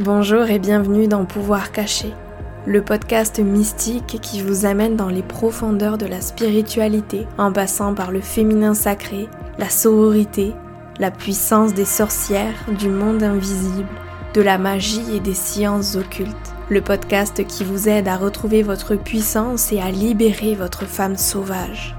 Bonjour et bienvenue dans Pouvoir caché, le podcast mystique qui vous amène dans les profondeurs de la spiritualité en passant par le féminin sacré, la sororité, la puissance des sorcières, du monde invisible, de la magie et des sciences occultes. Le podcast qui vous aide à retrouver votre puissance et à libérer votre femme sauvage.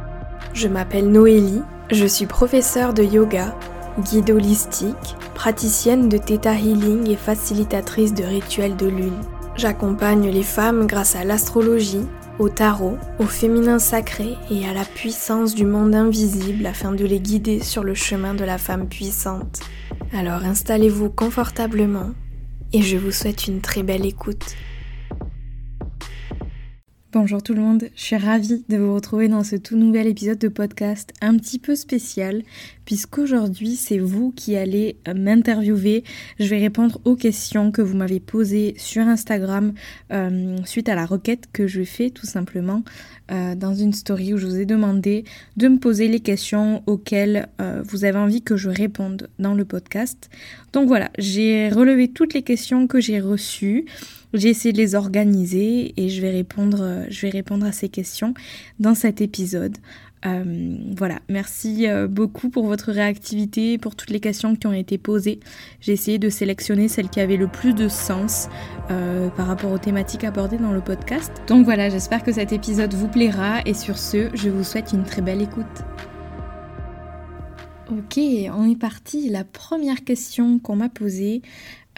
Je m'appelle Noélie, je suis professeure de yoga, guide holistique, praticienne de Theta Healing et facilitatrice de rituels de lune. J'accompagne les femmes grâce à l'astrologie, au tarot, au féminin sacré et à la puissance du monde invisible afin de les guider sur le chemin de la femme puissante. Alors installez-vous confortablement et je vous souhaite une très belle écoute. Bonjour tout le monde, je suis ravie de vous retrouver dans ce tout nouvel épisode de podcast un petit peu spécial puisqu'aujourd'hui c'est vous qui allez m'interviewer. Je vais répondre aux questions que vous m'avez posées sur Instagram euh, suite à la requête que je fais tout simplement euh, dans une story où je vous ai demandé de me poser les questions auxquelles euh, vous avez envie que je réponde dans le podcast. Donc voilà, j'ai relevé toutes les questions que j'ai reçues. J'ai essayé de les organiser et je vais répondre, je vais répondre à ces questions dans cet épisode. Euh, voilà, merci euh, beaucoup pour votre réactivité, pour toutes les questions qui ont été posées. J'ai essayé de sélectionner celles qui avaient le plus de sens par rapport aux thématiques abordées dans le podcast. Donc voilà, j'espère que cet épisode vous plaira et sur ce, je vous souhaite une très belle écoute. Ok, on est parti. La première question qu'on m'a posée,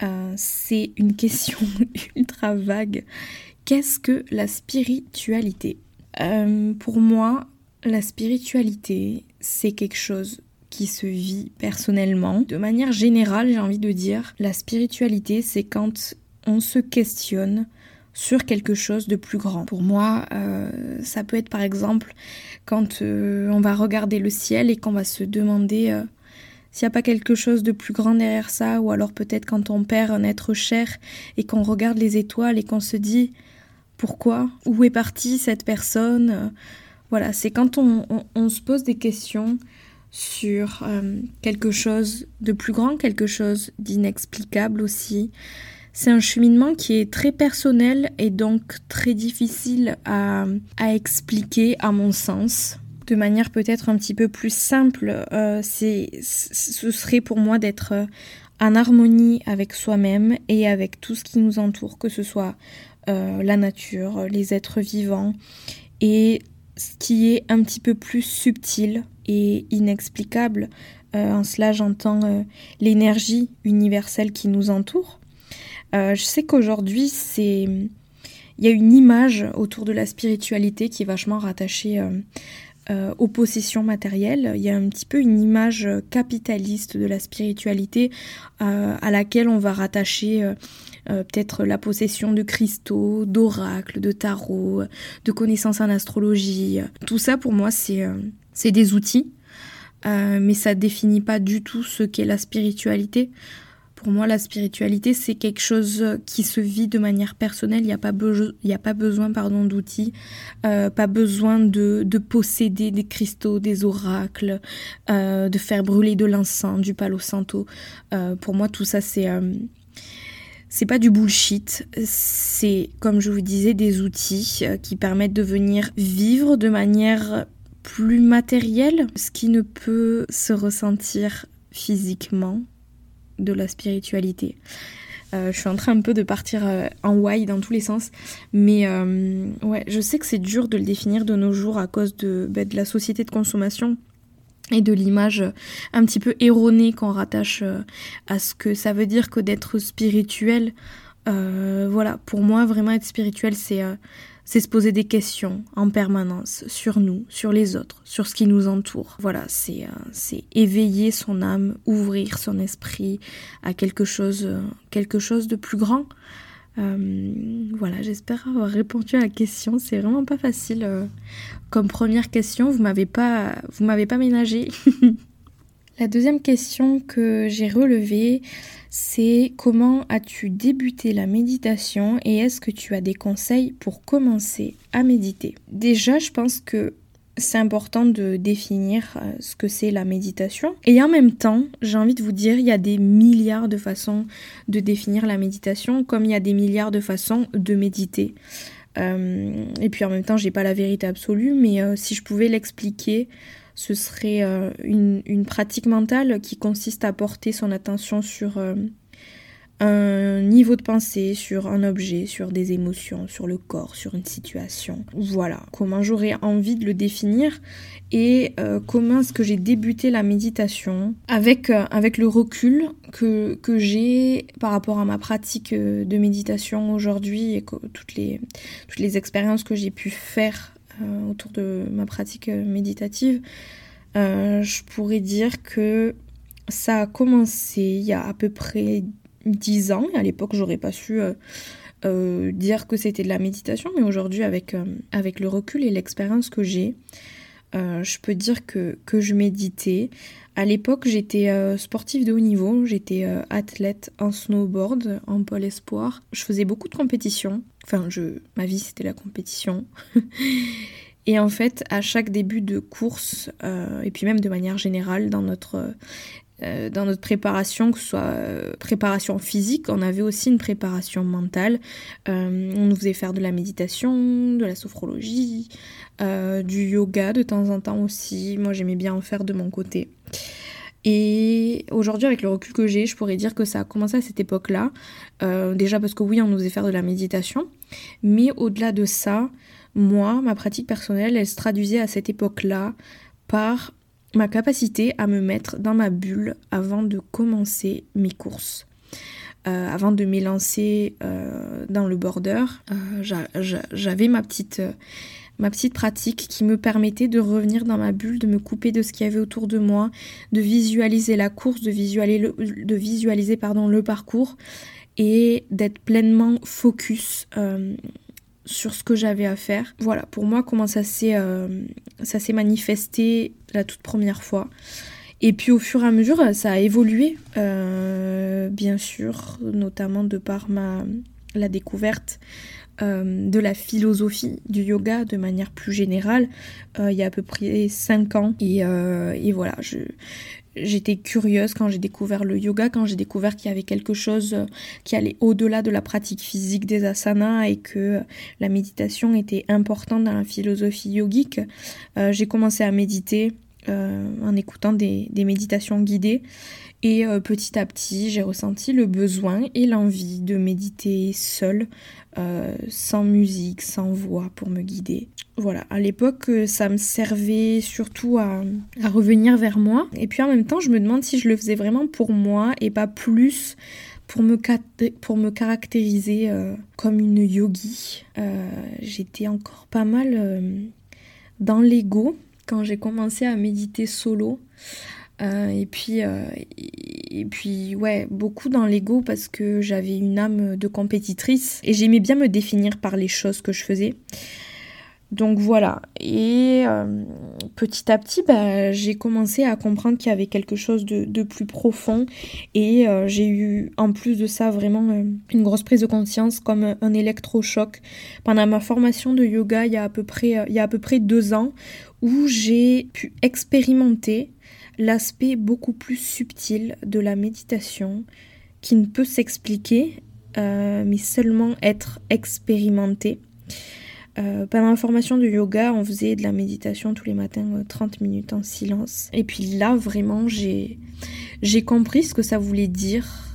euh, c'est une question ultra vague. Qu'est-ce que la spiritualité? Euh, Pour moi, la spiritualité, c'est quelque chose qui se vit personnellement. De manière générale, j'ai envie de dire, la spiritualité, c'est quand on se questionne sur quelque chose de plus grand. Pour moi, euh, ça peut être par exemple quand on va regarder le ciel et qu'on va se demander s'il n'y a pas quelque chose de plus grand derrière ça, ou alors peut-être quand on perd un être cher et qu'on regarde les étoiles et qu'on se dit pourquoi, où est partie cette personne? Voilà, c'est quand on, se pose des questions sur euh, quelque chose de plus grand, quelque chose d'inexplicable aussi. C'est un cheminement qui est très personnel et donc très difficile à expliquer à mon sens de manière peut-être un petit peu plus simple, euh, c'est, ce serait pour moi d'être euh, en harmonie avec soi-même et avec tout ce qui nous entoure, que ce soit la nature, les êtres vivants, et ce qui est un petit peu plus subtil et inexplicable. en cela, j'entends l'énergie universelle qui nous entoure. je sais qu'aujourd'hui, c'est il y a une image autour de la spiritualité qui est vachement rattachée euh, aux possessions matérielles. Il y a un petit peu une image capitaliste de la spiritualité euh, à laquelle on va rattacher euh, peut-être la possession de cristaux, d'oracles, de tarot, de connaissances en astrologie. Tout ça pour moi c'est c'est des outils, mais ça définit pas du tout ce qu'est la spiritualité. Pour moi, la spiritualité, c'est quelque chose qui se vit de manière personnelle. Il n'y a, pas a pas besoin pardon, d'outils, euh, pas besoin de, posséder des cristaux, des oracles, euh, de faire brûler de l'encens, du palo santo. Euh, pour moi, tout ça, c'est c'est pas du bullshit, c'est comme je vous disais des outils qui permettent de venir vivre de manière plus matérielle, ce qui ne peut se ressentir physiquement de la spiritualité. Euh, je suis en train un peu de partir euh, en why dans tous les sens, mais euh, ouais, je sais que c'est dur de le définir de nos jours à cause de, de la société de consommation et de l'image un petit peu erronée qu'on rattache à ce que ça veut dire que d'être spirituel. voilà, pour moi, vraiment être spirituel, c'est c'est se poser des questions en permanence sur nous, sur les autres, sur ce qui nous entoure. Voilà, c'est euh, éveiller son âme, ouvrir son esprit à quelque chose, euh, quelque chose de plus grand. Euh, voilà, j'espère avoir répondu à la question. C'est vraiment pas facile comme première question. Vous m'avez pas, vous m'avez pas ménagé. la deuxième question que j'ai relevée, c'est comment as-tu débuté la méditation et est-ce que tu as des conseils pour commencer à méditer? Déjà, je pense que c'est important de définir euh, ce que c'est la méditation. Et en même temps, j'ai envie de vous dire, il y a des milliards de façons de définir la méditation, comme il y a des milliards de façons de méditer. Euh, et puis en même temps, j'ai pas la vérité absolue, mais euh, si je pouvais l'expliquer, ce serait une, une, pratique mentale qui consiste à porter son attention sur un niveau de pensée sur un objet, sur des émotions, sur le corps, sur une situation. Voilà comment j'aurais envie de le définir et euh, comment est-ce que j'ai débuté la méditation avec, euh, avec le recul que, que j'ai par rapport à ma pratique euh, de méditation aujourd'hui et que, toutes, les, toutes les expériences que j'ai pu faire autour de ma pratique méditative. je pourrais dire que ça a commencé il y a à peu près 10 ans. À l'époque, j'aurais pas su euh, euh, dire que c'était de la méditation, mais aujourd'hui, avec, euh, avec le recul et l'expérience que j'ai, je peux dire que, que je méditais. À l'époque, j'étais sportive de haut niveau, j'étais athlète en snowboard, en pôle espoir. Je faisais beaucoup de compétitions. Enfin, je, ma vie, c'était la compétition. Et en fait, à chaque début de course, et puis même de manière générale dans notre euh, dans notre préparation, que ce soit euh, préparation physique, on avait aussi une préparation mentale. Euh, on nous faisait faire de la méditation, de la sophrologie, du yoga de temps en temps aussi. Moi, j'aimais bien en faire de mon côté. Et aujourd'hui, avec le recul que j'ai, je pourrais dire que ça a commencé à cette époque-là. déjà parce que oui, on nous faisait faire de la méditation. Mais au-delà de ça, moi, ma pratique personnelle, elle se traduisait à cette époque-là par ma capacité à me mettre dans ma bulle avant de commencer mes courses. Euh, avant de m'élancer euh, dans le border, euh, j'avais ma petite, ma petite pratique qui me permettait de revenir dans ma bulle, de me couper de ce qu'il y avait autour de moi, de visualiser la course, de visualiser le, de visualiser, pardon, le parcours et d'être pleinement focus sur ce que j'avais à faire. Voilà, pour moi, comment ça s'est euh, s'est manifesté la toute première fois. Et puis au fur et à mesure, ça a évolué, euh, bien sûr, notamment de par ma, la découverte euh, de la philosophie du yoga de manière plus générale, il y a à peu près 5 ans. Et, et voilà, je, J'étais curieuse quand j'ai découvert le yoga, quand j'ai découvert qu'il y avait quelque chose euh, qui allait au-delà de la pratique physique des asanas et que la méditation était importante dans la philosophie yogique. Euh, j'ai commencé à méditer euh, en écoutant des, méditations guidées et petit à petit j'ai ressenti le besoin et l'envie de méditer seule, sans musique, sans voix pour me guider. Voilà, à l'époque, euh, ça me servait surtout à, revenir vers moi. Et puis en même temps, je me demande si je le faisais vraiment pour moi et pas plus pour me, pour me caractériser euh, comme une yogi. Euh, j'étais encore pas mal dans l'ego quand j'ai commencé à méditer solo. et puis, et puis, ouais, beaucoup dans l'ego parce que j'avais une âme de compétitrice et j'aimais bien me définir par les choses que je faisais. Donc voilà, et euh, petit à petit, bah, j'ai commencé à comprendre qu'il y avait quelque chose de, plus profond et euh, j'ai eu en plus de ça vraiment euh, une grosse prise de conscience comme un électrochoc pendant ma formation de yoga il y a à peu près, il y a à peu près deux ans où j'ai pu expérimenter l'aspect beaucoup plus subtil de la méditation qui ne peut s'expliquer mais seulement être expérimenté. Euh, pendant la formation de yoga, on faisait de la méditation tous les matins, 30 euh, minutes en silence. Et puis là, vraiment, j'ai compris ce que ça voulait dire.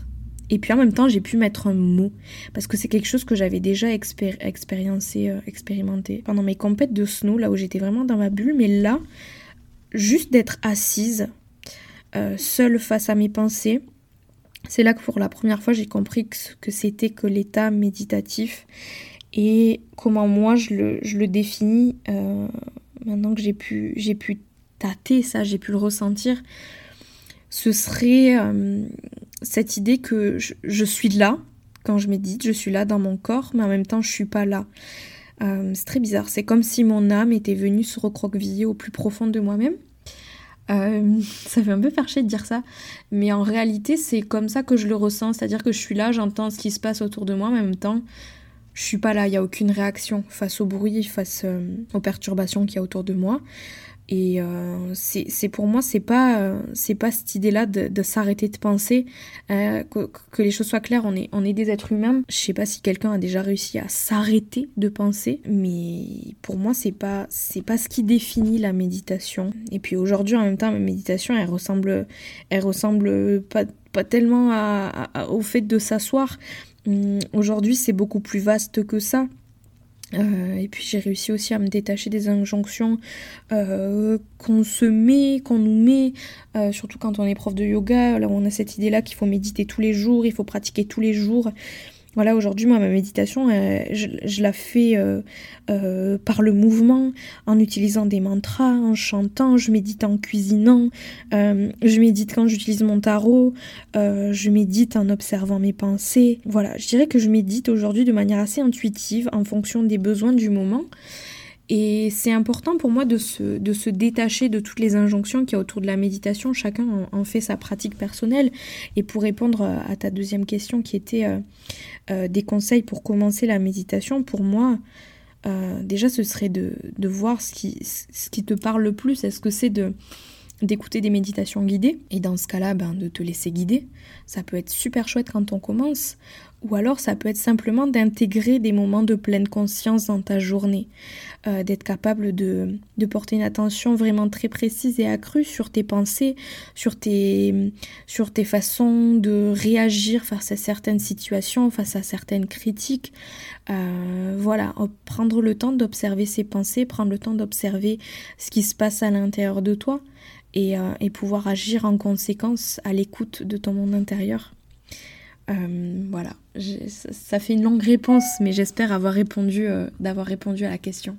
Et puis en même temps, j'ai pu mettre un mot. Parce que c'est quelque chose que j'avais déjà euh, expérimenté pendant mes compètes de snow, là où j'étais vraiment dans ma bulle. Mais là, juste d'être assise, seule face à mes pensées, c'est là que pour la première fois, j'ai compris que, que c'était que l'état méditatif et comment moi je le, définis euh, maintenant que j'ai pu, j'ai pu tâter ça, j'ai pu le ressentir, ce serait euh, cette idée que je, suis là quand je médite, je suis là dans mon corps, mais en même temps je suis pas là. Euh, c'est très bizarre, c'est comme si mon âme était venue se recroqueviller au plus profond de moi-même. ça fait un peu perché de dire ça, mais en réalité c'est comme ça que je le ressens, c'est-à-dire que je suis là, j'entends ce qui se passe autour de moi, mais en même temps je suis pas là, il y a aucune réaction face au bruit, face aux perturbations qu'il y a autour de moi. Et euh, c'est pour moi, c'est pas, euh, c'est pas cette idée-là de, s'arrêter de penser. Euh, que, les choses soient claires, on est, on est des êtres humains. Je sais pas si quelqu'un a déjà réussi à s'arrêter de penser, mais pour moi, c'est pas, c'est pas ce qui définit la méditation. Et puis aujourd'hui, en même temps, ma méditation, elle ressemble, elle ressemble pas, pas tellement à, au fait de s'asseoir. Hum, aujourd'hui, c'est beaucoup plus vaste que ça. Euh, et puis j'ai réussi aussi à me détacher des injonctions euh, qu'on se met, qu'on nous met, euh, surtout quand on est prof de yoga, là où on a cette idée-là qu'il faut méditer tous les jours, il faut pratiquer tous les jours. Voilà, aujourd'hui, moi, ma méditation, euh, je, la fais euh, euh, par le mouvement, en utilisant des mantras, en chantant, je médite en cuisinant, je médite quand j'utilise mon tarot, je médite en observant mes pensées. Voilà, je dirais que je médite aujourd'hui de manière assez intuitive, en fonction des besoins du moment. Et c'est important pour moi de se, détacher de toutes les injonctions qu'il y a autour de la méditation. Chacun en, fait sa pratique personnelle. Et pour répondre à ta deuxième question qui était euh, euh, des conseils pour commencer la méditation, pour moi, euh, déjà ce serait de, voir ce qui, te parle le plus. Est-ce que c'est d'écouter des méditations guidées? Et dans ce cas-là ben, de te laisser guider ça peut être super chouette quand on commence ou alors ça peut être simplement d'intégrer des moments de pleine conscience dans ta journée, euh, d'être capable de, de, porter une attention vraiment très précise et accrue sur tes pensées, sur tes, sur tes façons de réagir face à certaines situations, face à certaines critiques. Euh, voilà, prendre le temps d'observer ses pensées, prendre le temps d'observer ce qui se passe à l'intérieur de toi et, euh, et pouvoir agir en conséquence à l'écoute de ton monde intérieur. Voilà, ça fait une longue réponse, mais j'espère avoir répondu, d'avoir répondu à la question.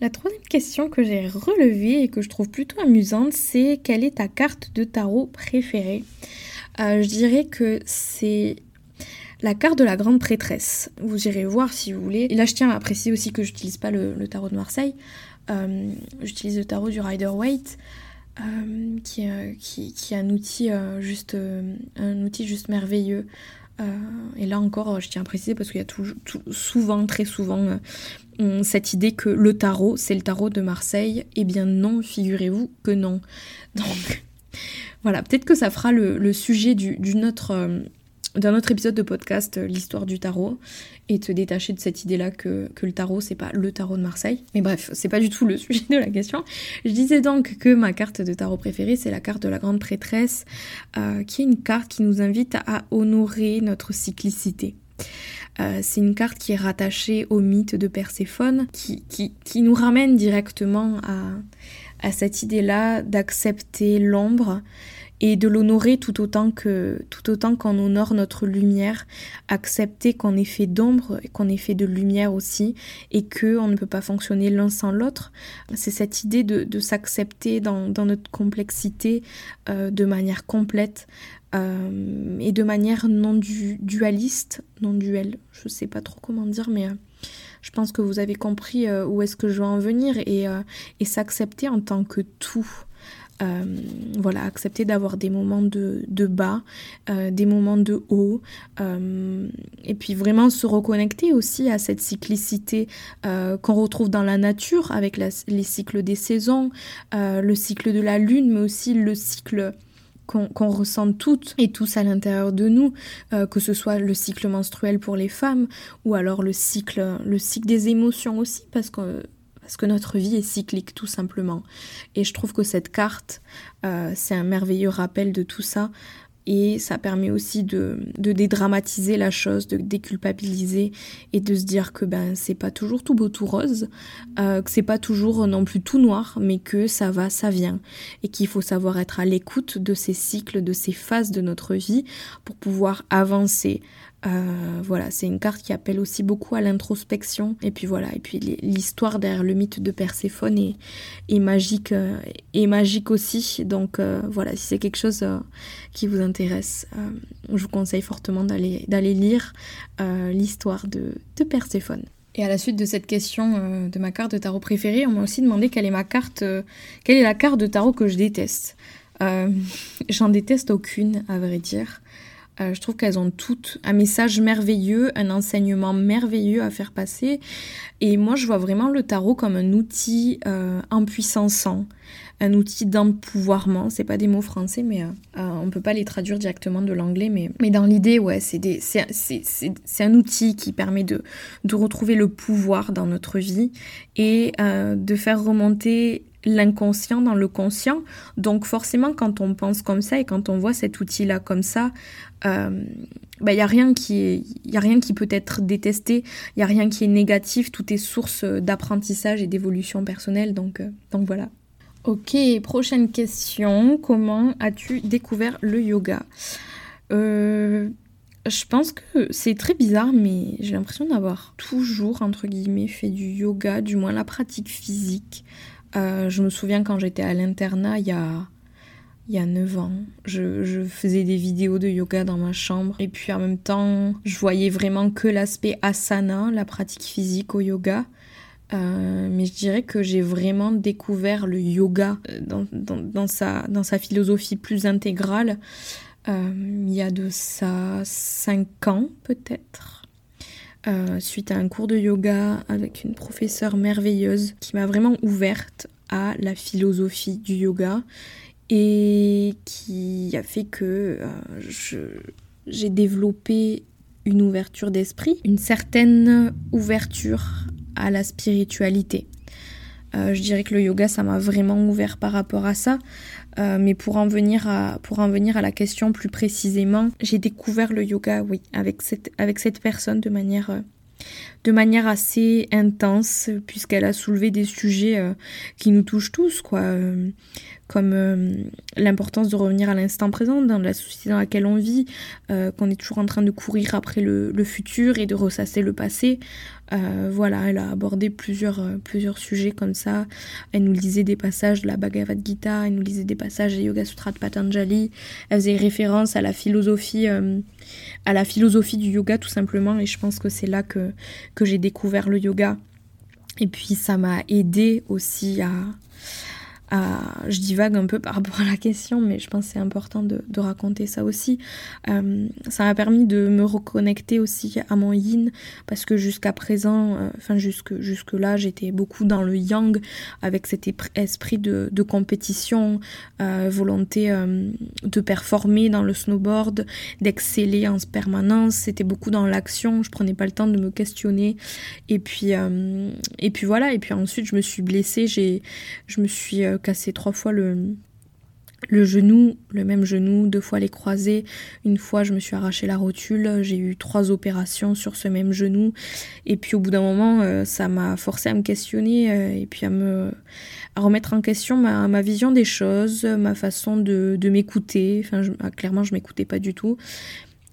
La troisième question que j'ai relevée et que je trouve plutôt amusante, c'est quelle est ta carte de tarot préférée? Euh, Je dirais que c'est la carte de la grande prêtresse. Vous irez voir si vous voulez. Et là, je tiens à préciser aussi que j'utilise pas le, tarot de Marseille. J'utilise le tarot du Rider Waite. qui, qui, est un outil juste merveilleux euh, et là encore, je tiens à préciser parce qu'il y a tout, souvent, très souvent, euh, cette idée que le tarot, c'est le tarot de Marseille. Eh bien non, figurez-vous que non. Donc voilà, peut-être que ça fera le, sujet d'une autre, euh, d'un autre épisode de podcast, euh, l'histoire du tarot, et te détacher de cette idée-là que, le tarot, c'est pas le tarot de Marseille. Mais bref, c'est pas du tout le sujet de la question. Je disais donc que ma carte de tarot préférée, c'est la carte de la grande prêtresse, euh, qui est une carte qui nous invite à honorer notre cyclicité. Euh, c'est une carte qui est rattachée au mythe de Perséphone, qui, qui, nous ramène directement à, à cette idée-là d'accepter l'ombre, et de l'honorer tout autant que tout autant qu'on honore notre lumière, accepter qu'on est fait d'ombre et qu'on est fait de lumière aussi et que on ne peut pas fonctionner l'un sans l'autre. C'est cette idée de, s'accepter dans, notre complexité euh, de manière complète euh, et de manière non dualiste, non duel. Je sais pas trop comment dire, mais euh, je pense que vous avez compris où est-ce que je veux en venir et, et s'accepter en tant que tout. Euh, voilà, accepter d'avoir des moments de, bas, euh, des moments de haut, euh, et puis vraiment se reconnecter aussi à cette cyclicité qu'on retrouve dans la nature avec les cycles des saisons, le cycle de la lune, mais aussi le cycle qu'on ressent toutes et tous à l'intérieur de nous, que ce soit le cycle menstruel pour les femmes ou alors le cycle, le cycle des émotions aussi, parce que parce que notre vie est cyclique tout simplement. Et je trouve que cette carte, euh, c'est un merveilleux rappel de tout ça. Et ça permet aussi de, dédramatiser la chose, de déculpabiliser et de se dire que ben c'est pas toujours tout beau tout rose, euh, que c'est pas toujours non plus tout noir, mais que ça va, ça vient, et qu'il faut savoir être à l'écoute de ces cycles, de ces phases de notre vie pour pouvoir avancer, euh, voilà, c'est une carte qui appelle aussi beaucoup à l'introspection. Et puis voilà, et puis l'histoire derrière le mythe de Perséphone est, magique, euh, magique aussi. Donc euh, voilà, si c'est quelque chose qui vous intéresse, je vous conseille fortement d'aller d'aller lire l'histoire de, de Perséphone. Et à la suite de cette question de ma carte de tarot préférée, on m'a aussi demandé quelle est ma carte, quelle est la carte de tarot que je déteste. J'en déteste aucune, à vrai dire. Euh, je trouve qu'elles ont toutes un message merveilleux, un enseignement merveilleux à faire passer. Et moi, je vois vraiment le tarot comme un outil euh, un outil d'empouvoirment. C'est pas des mots français, mais euh, on peut pas les traduire directement de l'anglais. Mais, mais dans l'idée, ouais, c'est un outil qui permet de, de retrouver le pouvoir dans notre vie et de faire remonter l'inconscient dans le conscient. Donc forcément, quand on pense comme ça et quand on voit cet outil-là comme ça, il euh, n'y bah, a, rien qui y a rien qui peut être détesté, il n'y a rien qui est négatif, tout est source d'apprentissage et d'évolution personnelle. Donc, euh, donc voilà. Ok, prochaine question. Comment as-tu découvert le yoga? Euh, Je pense que c'est très bizarre, mais j'ai l'impression d'avoir toujours, entre guillemets, fait du yoga, du moins la pratique physique. Euh, je me souviens quand j'étais à l'internat il y a, y a 9 ans, je, faisais des vidéos de yoga dans ma chambre et puis en même temps je voyais vraiment que l'aspect asana, la pratique physique au yoga. Euh, mais je dirais que j'ai vraiment découvert le yoga euh, dans, sa, dans sa philosophie plus intégrale il y a de ça 5 ans peut-être. Euh, suite à un cours de yoga avec une professeure merveilleuse qui m'a vraiment ouverte à la philosophie du yoga et qui a fait que euh, j'ai développé une ouverture d'esprit, une certaine ouverture à la spiritualité. Euh, je dirais que le yoga, ça m'a vraiment ouvert par rapport à ça. Euh, mais pour en, venir à, pour en venir à la question plus précisément, j'ai découvert le yoga, oui, avec cette, avec cette personne de manière, euh, de manière assez intense, puisqu'elle a soulevé des sujets qui nous touchent tous, quoi comme euh, l'importance de revenir à l'instant présent, dans la société dans laquelle on vit, euh, qu'on est toujours en train de courir après le, futur et de ressasser le passé. Euh, voilà, elle a abordé plusieurs, plusieurs sujets comme ça. Elle nous lisait des passages de la Bhagavad Gita, elle nous lisait des passages des Yoga Sutras de Patanjali. Elle faisait référence à la philosophie, à la philosophie du yoga tout simplement. Et je pense que c'est là que, j'ai découvert le yoga. Et puis ça m'a aidé aussi à, je divague un peu par rapport à la question, mais je pense que c'est important de, raconter ça aussi. Euh, ça m'a permis de me reconnecter aussi à mon yin, parce que jusqu'à présent, euh, enfin jusque, jusque là, j'étais beaucoup dans le yang, avec cet esprit de, compétition, euh, volonté de performer dans le snowboard, d'exceller en permanence. C'était beaucoup dans l'action, je prenais pas le temps de me questionner. Et puis, et puis voilà, et puis ensuite, je me suis blessée, j'ai, je me suis cassé trois fois le, le genou, le même genou, deux fois les croisés. Une fois, je me suis arraché la rotule. J'ai eu trois opérations sur ce même genou. Et puis, au bout d'un moment, euh, ça m'a forcé à me questionner euh, et puis à me à remettre en question ma, vision des choses, ma façon de, de m'écouter. Enfin, ah, clairement, je m'écoutais pas du tout.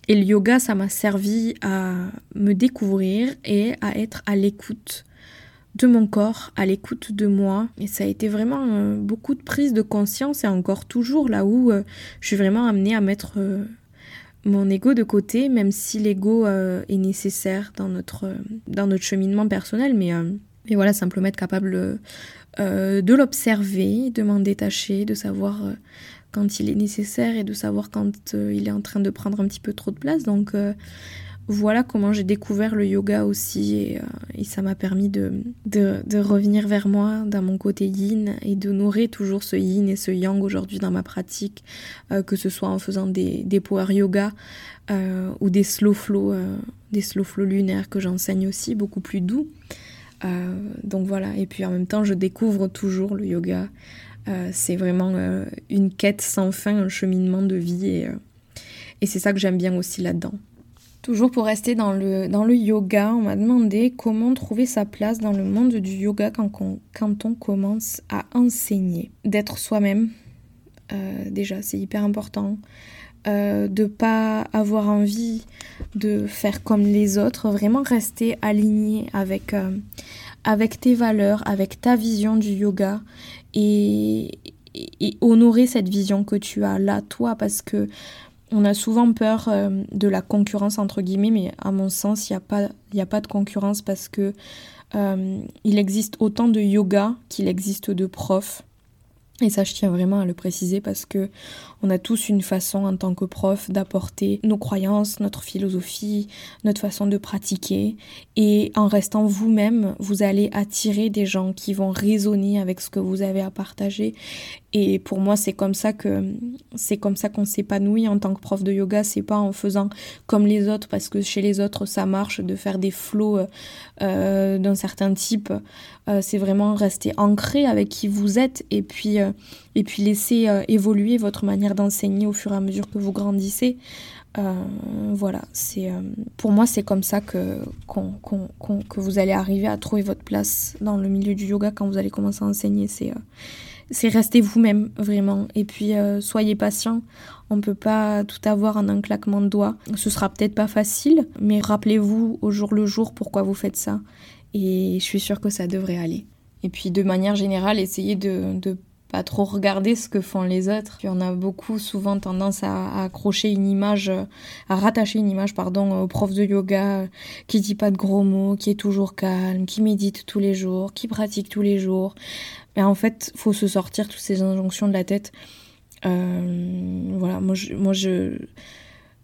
Et le yoga, ça m'a servi à me découvrir et à être à l'écoute de mon corps, à l'écoute de moi. Et ça a été vraiment euh, beaucoup de prise de conscience et encore toujours là où euh, je suis vraiment amenée à mettre euh, mon ego de côté, même si l'ego est nécessaire dans notre, cheminement personnel. Mais, mais voilà, simplement être capable de l'observer, de m'en détacher, de savoir quand il est nécessaire et de savoir quand il est en train de prendre un petit peu trop de place. Donc voilà comment j'ai découvert le yoga aussi et, euh, ça m'a permis de, de, revenir vers moi dans mon côté yin et d'honorer toujours ce yin et ce yang aujourd'hui dans ma pratique, euh, que ce soit en faisant des, des power yoga euh, ou des slow flow, des slow flow lunaires que j'enseigne aussi, beaucoup plus doux. donc voilà, et puis en même temps je découvre toujours le yoga. c'est vraiment une quête sans fin, un cheminement de vie et, et c'est ça que j'aime bien aussi là-dedans. Toujours pour rester dans le, dans le yoga, on m'a demandé comment trouver sa place dans le monde du yoga quand on, quand on commence à enseigner. D'être soi-même, euh, déjà, c'est hyper important. Euh, de pas avoir envie de faire comme les autres, vraiment rester aligné avec, euh, avec tes valeurs, avec ta vision du yoga et, et, honorer cette vision que tu as là, toi, parce que on a souvent peur euh, de la concurrence entre guillemets, mais à mon sens, il n'y a, pas, de concurrence parce que euh, il existe autant de yoga qu'il existe de profs. Et ça, je tiens vraiment à le préciser parce que on a tous une façon en tant que prof d'apporter nos croyances, notre philosophie, notre façon de pratiquer. Et en restant vous-même, vous allez attirer des gens qui vont résonner avec ce que vous avez à partager. Et pour moi, c'est comme ça que c'est comme ça qu'on s'épanouit en tant que prof de yoga. C'est pas en faisant comme les autres parce que chez les autres ça marche de faire des flots euh, d'un certain type. Euh, c'est vraiment rester ancré avec qui vous êtes et puis euh, et puis laisser euh, évoluer votre manière d'enseigner au fur et à mesure que vous grandissez. Euh, voilà, c'est pour moi c'est comme ça que, que vous allez arriver à trouver votre place dans le milieu du yoga quand vous allez commencer à enseigner. C'est c'est rester vous-même vraiment et puis soyez patient. On peut pas tout avoir en un claquement de doigts. Ce sera peut-être pas facile, mais rappelez-vous au jour le jour pourquoi vous faites ça et je suis sûre que ça devrait aller. Et puis de manière générale, essayez de pas trop regarder ce que font les autres. Puis on a beaucoup souvent tendance à, accrocher une image, à rattacher une image, pardon, au prof de yoga qui dit pas de gros mots, qui est toujours calme, qui médite tous les jours, qui pratique tous les jours. Mais en fait, faut se sortir toutes ces injonctions de la tête. Euh, voilà, moi je, moi je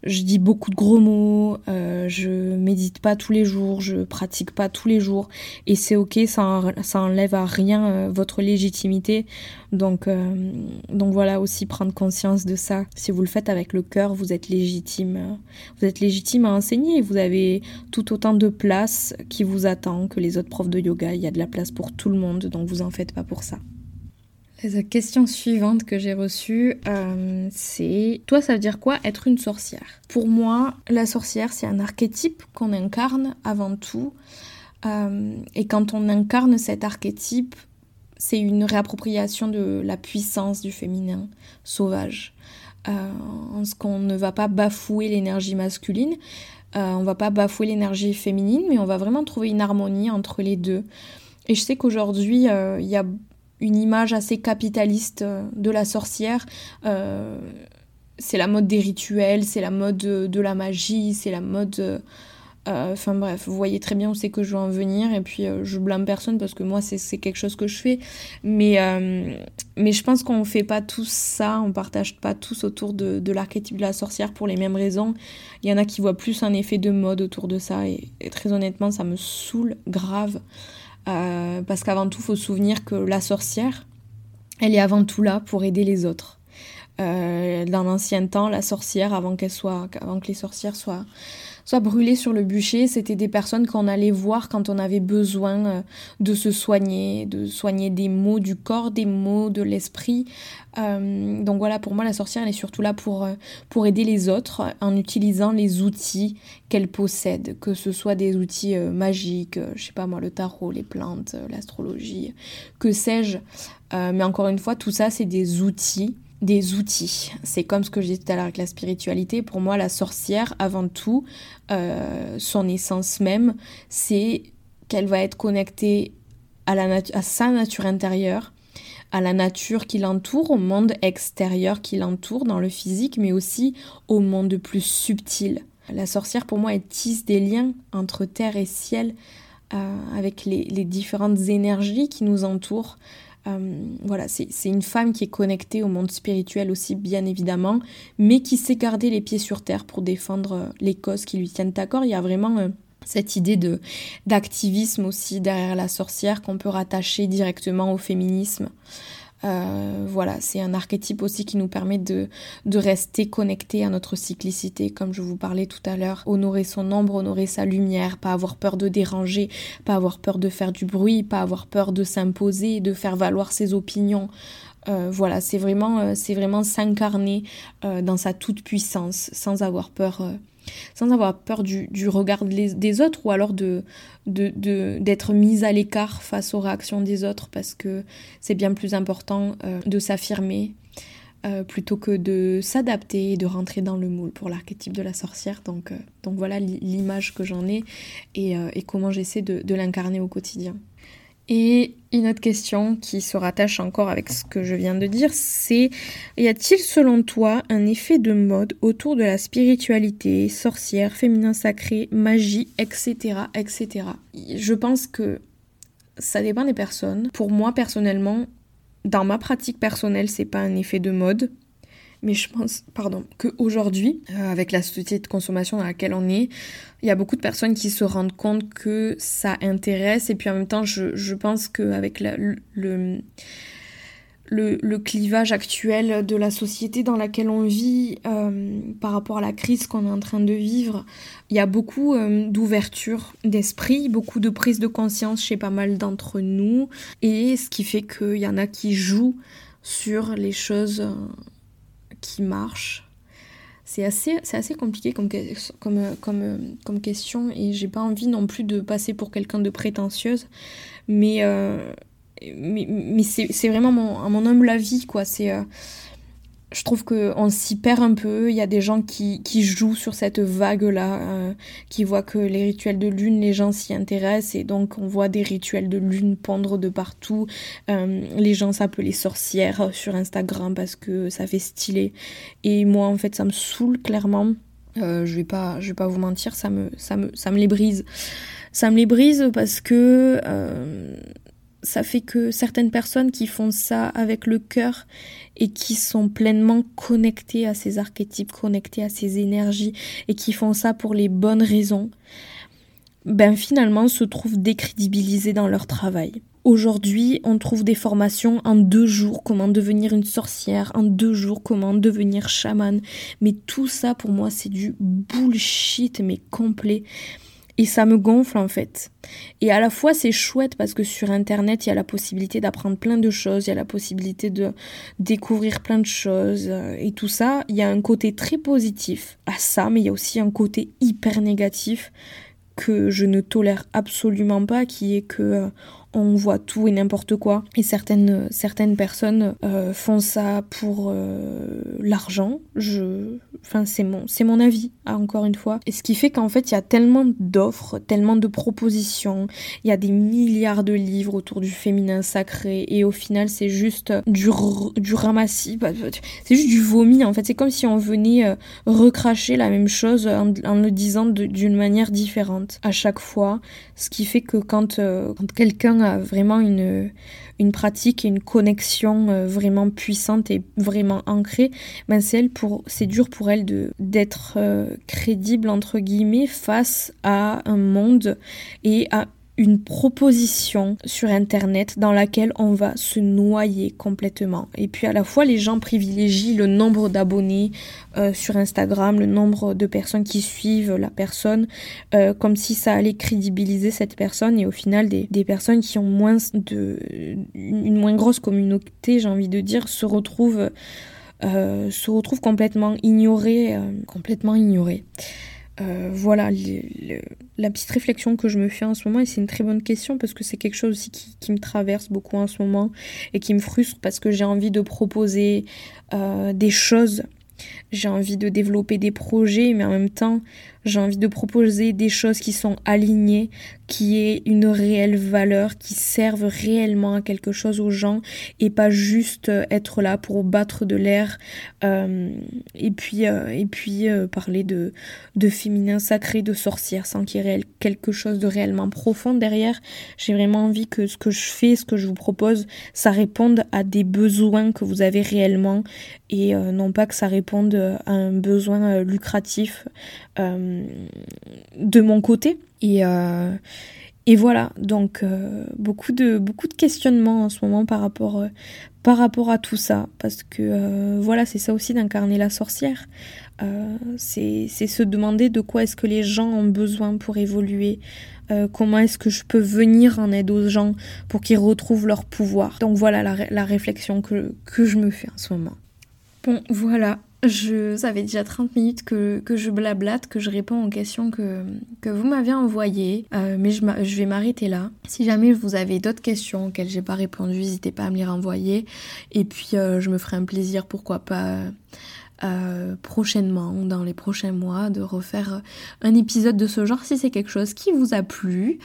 je dis beaucoup de gros mots, euh, je médite pas tous les jours, je pratique pas tous les jours, et c'est ok, ça, ça enlève à rien euh, votre légitimité. Donc, euh, donc voilà aussi prendre conscience de ça. Si vous le faites avec le cœur, vous êtes légitime. Vous êtes légitime à enseigner. Vous avez tout autant de place qui vous attend que les autres profs de yoga. Il y a de la place pour tout le monde, donc vous en faites pas pour ça. La question suivante que j'ai reçue, euh, c'est Toi, ça veut dire quoi être une sorcière? Pour moi, la sorcière, c'est un archétype qu'on incarne avant tout. Euh, et quand on incarne cet archétype, c'est une réappropriation de la puissance du féminin sauvage. Euh, en ce qu'on ne va pas bafouer l'énergie masculine, on va pas bafouer l'énergie féminine, mais on va vraiment trouver une harmonie entre les deux. Et je sais qu'aujourd'hui, il y a une image assez capitaliste euh, de la sorcière. Euh, c'est la mode des rituels, c'est la mode de, la magie, c'est la mode... Euh, enfin bref, vous voyez très bien où c'est que je veux en venir et puis je blâme personne parce que moi c'est quelque chose que je fais. Mais, je pense qu'on ne fait pas tous ça, on partage pas tous autour de l'archétype de la sorcière pour les mêmes raisons. Il y en a qui voient plus un effet de mode autour de ça et très honnêtement ça me saoule grave. Euh, parce qu'avant tout, il faut se souvenir que la sorcière, elle est avant tout là pour aider les autres. Euh, dans l'ancien temps, la sorcière, avant soit, avant que les sorcières soient, soient brûlées sur le bûcher, c'était des personnes qu'on allait voir quand on avait besoin euh, de se soigner, de soigner des maux du corps, des maux de l'esprit. Euh, donc voilà, pour moi, la sorcière, elle est surtout là pour, pour aider les autres en utilisant les outils qu'elle possède, que ce soit des outils magiques, je sais pas moi, le tarot, les plantes, l'astrologie, que sais-je. mais encore une fois, tout ça, c'est des outils des outils. C'est comme ce que je disais tout à l'heure avec la spiritualité. Pour moi, la sorcière, avant tout, euh, son essence même, c'est qu'elle va être connectée à, sa nature intérieure, à la nature qui l'entoure, au monde extérieur qui l'entoure dans le physique, mais aussi au monde plus subtil. La sorcière, pour moi, elle tisse des liens entre terre et ciel, euh, avec les, différentes énergies qui nous entourent, euh, voilà, c'est une femme qui est connectée au monde spirituel aussi, bien évidemment, mais qui sait garder les pieds sur terre pour défendre euh, les causes qui lui tiennent à corps. Il y a vraiment euh, cette idée d'activisme aussi derrière la sorcière qu'on peut rattacher directement au féminisme. Euh, voilà, c'est un archétype aussi qui nous permet de, de rester connecté à notre cyclicité, comme je vous parlais tout à l'heure. Honorer son ombre, honorer sa lumière, pas avoir peur de déranger, pas avoir peur de faire du bruit, pas avoir peur de s'imposer, de faire valoir ses opinions. Euh, voilà, c'est vraiment, euh, c'est vraiment s'incarner dans sa toute puissance, sans avoir peur sans avoir peur du, regard des autres ou alors de d'être de, mise à l'écart face aux réactions des autres parce que c'est bien plus important euh, de s'affirmer euh, plutôt que de s'adapter et de rentrer dans le moule pour l'archétype de la sorcière. Donc, euh, donc voilà l'image que j'en ai et, et, comment j'essaie de l'incarner au quotidien. Et une autre question qui se rattache encore avec ce que je viens de dire, c'est y a-t-il selon toi un effet de mode autour de la spiritualité, sorcière, féminin sacré, magie, etc., etc. Je pense que ça dépend des personnes. Pour moi personnellement, dans ma pratique personnelle, c'est pas un effet de mode. Mais je pense, pardon, qu'aujourd'hui, euh, avec la société de consommation dans laquelle on est, il y a beaucoup de personnes qui se rendent compte que ça intéresse. Et puis en même temps, je, pense qu'avec le, le, le, clivage actuel de la société dans laquelle on vit euh, par rapport à la crise qu'on est en train de vivre, il y a beaucoup euh, d'ouverture d'esprit, beaucoup de prise de conscience chez pas mal d'entre nous. Et ce qui fait qu'il y en a qui jouent sur les choses qui marche. C'est assez, assez compliqué comme, comme, comme, comme question et j'ai pas envie non plus de passer pour quelqu'un de prétentieuse, mais, euh, mais, mais c'est, vraiment mon, à mon humble avis, quoi. C'est. Euh, je trouve qu'on s'y perd un peu. Il y a des gens qui, jouent sur cette vague-là, euh, qui voient que les rituels de lune, les gens s'y intéressent, et donc on voit des rituels de lune pendre de partout. Euh, les gens s'appellent les sorcières sur Instagram parce que ça fait stylé. Et moi, en fait, ça me saoule clairement. Euh, je vais pas, je vais pas vous mentir, ça me, ça me, ça me les brise. Ça me les brise parce que ça fait que certaines personnes qui font ça avec le cœur et qui sont pleinement connectées à ces archétypes, connectées à ces énergies et qui font ça pour les bonnes raisons, ben finalement se trouvent décrédibilisés dans leur travail. Aujourd'hui, on trouve des formations en deux jours, comment devenir une sorcière, en deux jours, comment devenir chaman. Mais tout ça, pour moi, c'est du bullshit, mais complet. Et ça me gonfle en fait. Et à la fois c'est chouette parce que sur internet il y a la possibilité d'apprendre plein de choses, il y a la possibilité de découvrir plein de choses euh, et tout ça. Il y a un côté très positif à ça, mais il y a aussi un côté hyper négatif que je ne tolère absolument pas, qui est que euh, on voit tout et n'importe quoi. Et certaines, certaines personnes euh, font ça pour euh, l'argent. Je, enfin, c'est mon, c'est mon avis, hein, encore une fois. Et ce qui fait qu'en fait, il y a tellement d'offres, tellement de propositions. Il y a des milliards de livres autour du féminin sacré. Et au final, c'est juste du, du ramassis. Bah, c'est juste du vomi, en fait. C'est comme si on venait euh, recracher la même chose en, le disant d'une manière différente à chaque fois. Ce qui fait que quand, quand quelqu'un vraiment une, une pratique et une connexion euh, vraiment puissante et vraiment ancrée, ben c'est elle pour c'est dur pour elle de d'être euh, crédible entre guillemets face à un monde et à une proposition sur internet dans laquelle on va se noyer complètement. Et puis à la fois les gens privilégient le nombre d'abonnés euh, sur Instagram, le nombre de personnes qui suivent la personne, euh, comme si ça allait crédibiliser cette personne et au final des, personnes qui ont moins de une moins grosse communauté, j'ai envie de dire, se retrouvent euh, se retrouvent complètement ignorées, complètement ignorées. Euh, voilà la petite réflexion que je me fais en ce moment et c'est une très bonne question parce que c'est quelque chose aussi qui, me traverse beaucoup en ce moment et qui me frustre parce que j'ai envie de proposer euh, des choses. J'ai envie de développer des projets, mais en même temps, j'ai envie de proposer des choses qui sont alignées, qui aient une réelle valeur, qui servent réellement à quelque chose aux gens et pas juste euh, être là pour battre de l'air euh, et puis, euh, et puis parler de, de féminin sacré, de sorcière sans qu'il y ait quelque chose de réellement profond derrière. J'ai vraiment envie que ce que je fais, ce que je vous propose, ça réponde à des besoins que vous avez réellement et non pas que ça réponde à un besoin lucratif de mon côté. Et, euh, et voilà, donc euh, beaucoup, de, beaucoup de questionnements en ce moment par rapport, euh, par rapport à tout ça. Parce que voilà, c'est ça aussi d'incarner la sorcière. c'est se demander de quoi est-ce que les gens ont besoin pour évoluer. comment est-ce que je peux venir en aide aux gens pour qu'ils retrouvent leur pouvoir. Donc voilà la, la réflexion que, que je me fais en ce moment. Bon, voilà, je, ça fait déjà 30 minutes que, je blablate, que je réponds aux questions que, vous m'avez envoyées, euh, mais je, je vais m'arrêter là. Si jamais vous avez d'autres questions auxquelles j'ai pas répondu, n'hésitez pas à me les renvoyer. Et puis euh, je me ferai un plaisir, pourquoi pas, euh, prochainement, dans les prochains mois, de refaire un épisode de ce genre si c'est quelque chose qui vous a plu.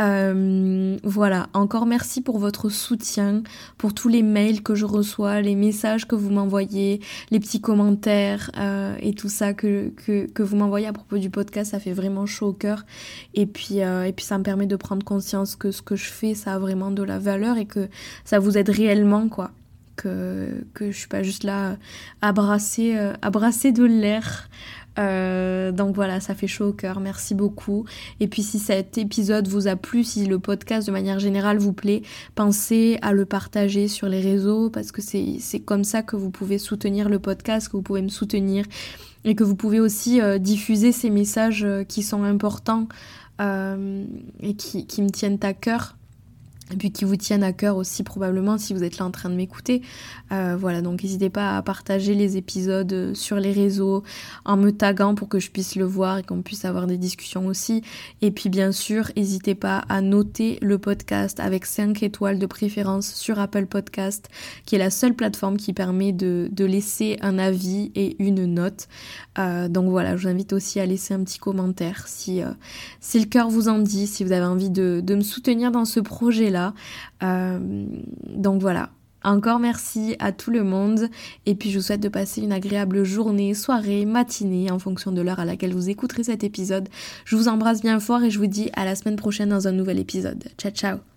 Euh, voilà, encore merci pour votre soutien, pour tous les mails que je reçois, les messages que vous m'envoyez, les petits commentaires euh, et tout ça que, que, vous m'envoyez à propos du podcast, ça fait vraiment chaud au cœur. Et puis, et puis ça me permet de prendre conscience que ce que je fais, ça a vraiment de la valeur et que ça vous aide réellement, quoi. Que, que je suis pas juste là à brasser, à brasser de l'air. Euh, donc voilà, ça fait chaud au cœur. Merci beaucoup. Et puis si cet épisode vous a plu, si le podcast de manière générale vous plaît, pensez à le partager sur les réseaux parce que c'est comme ça que vous pouvez soutenir le podcast, que vous pouvez me soutenir et que vous pouvez aussi euh, diffuser ces messages euh, qui sont importants et qui, qui me tiennent à cœur et puis qui vous tiennent à cœur aussi probablement si vous êtes là en train de m'écouter. Euh, voilà, donc n'hésitez pas à partager les épisodes euh, sur les réseaux en me taguant pour que je puisse le voir et qu'on puisse avoir des discussions aussi. Et puis bien sûr, n'hésitez pas à noter le podcast avec 5 étoiles de préférence sur Apple Podcast, qui est la seule plateforme qui permet de, de laisser un avis et une note. Euh, donc voilà, je vous invite aussi à laisser un petit commentaire si, si le cœur vous en dit, si vous avez envie de, de me soutenir dans ce projet-là euh, donc voilà. Encore merci à tout le monde et puis je vous souhaite de passer une agréable journée, soirée, matinée en fonction de l'heure à laquelle vous écouterez cet épisode. Je vous embrasse bien fort et je vous dis à la semaine prochaine dans un nouvel épisode. Ciao ciao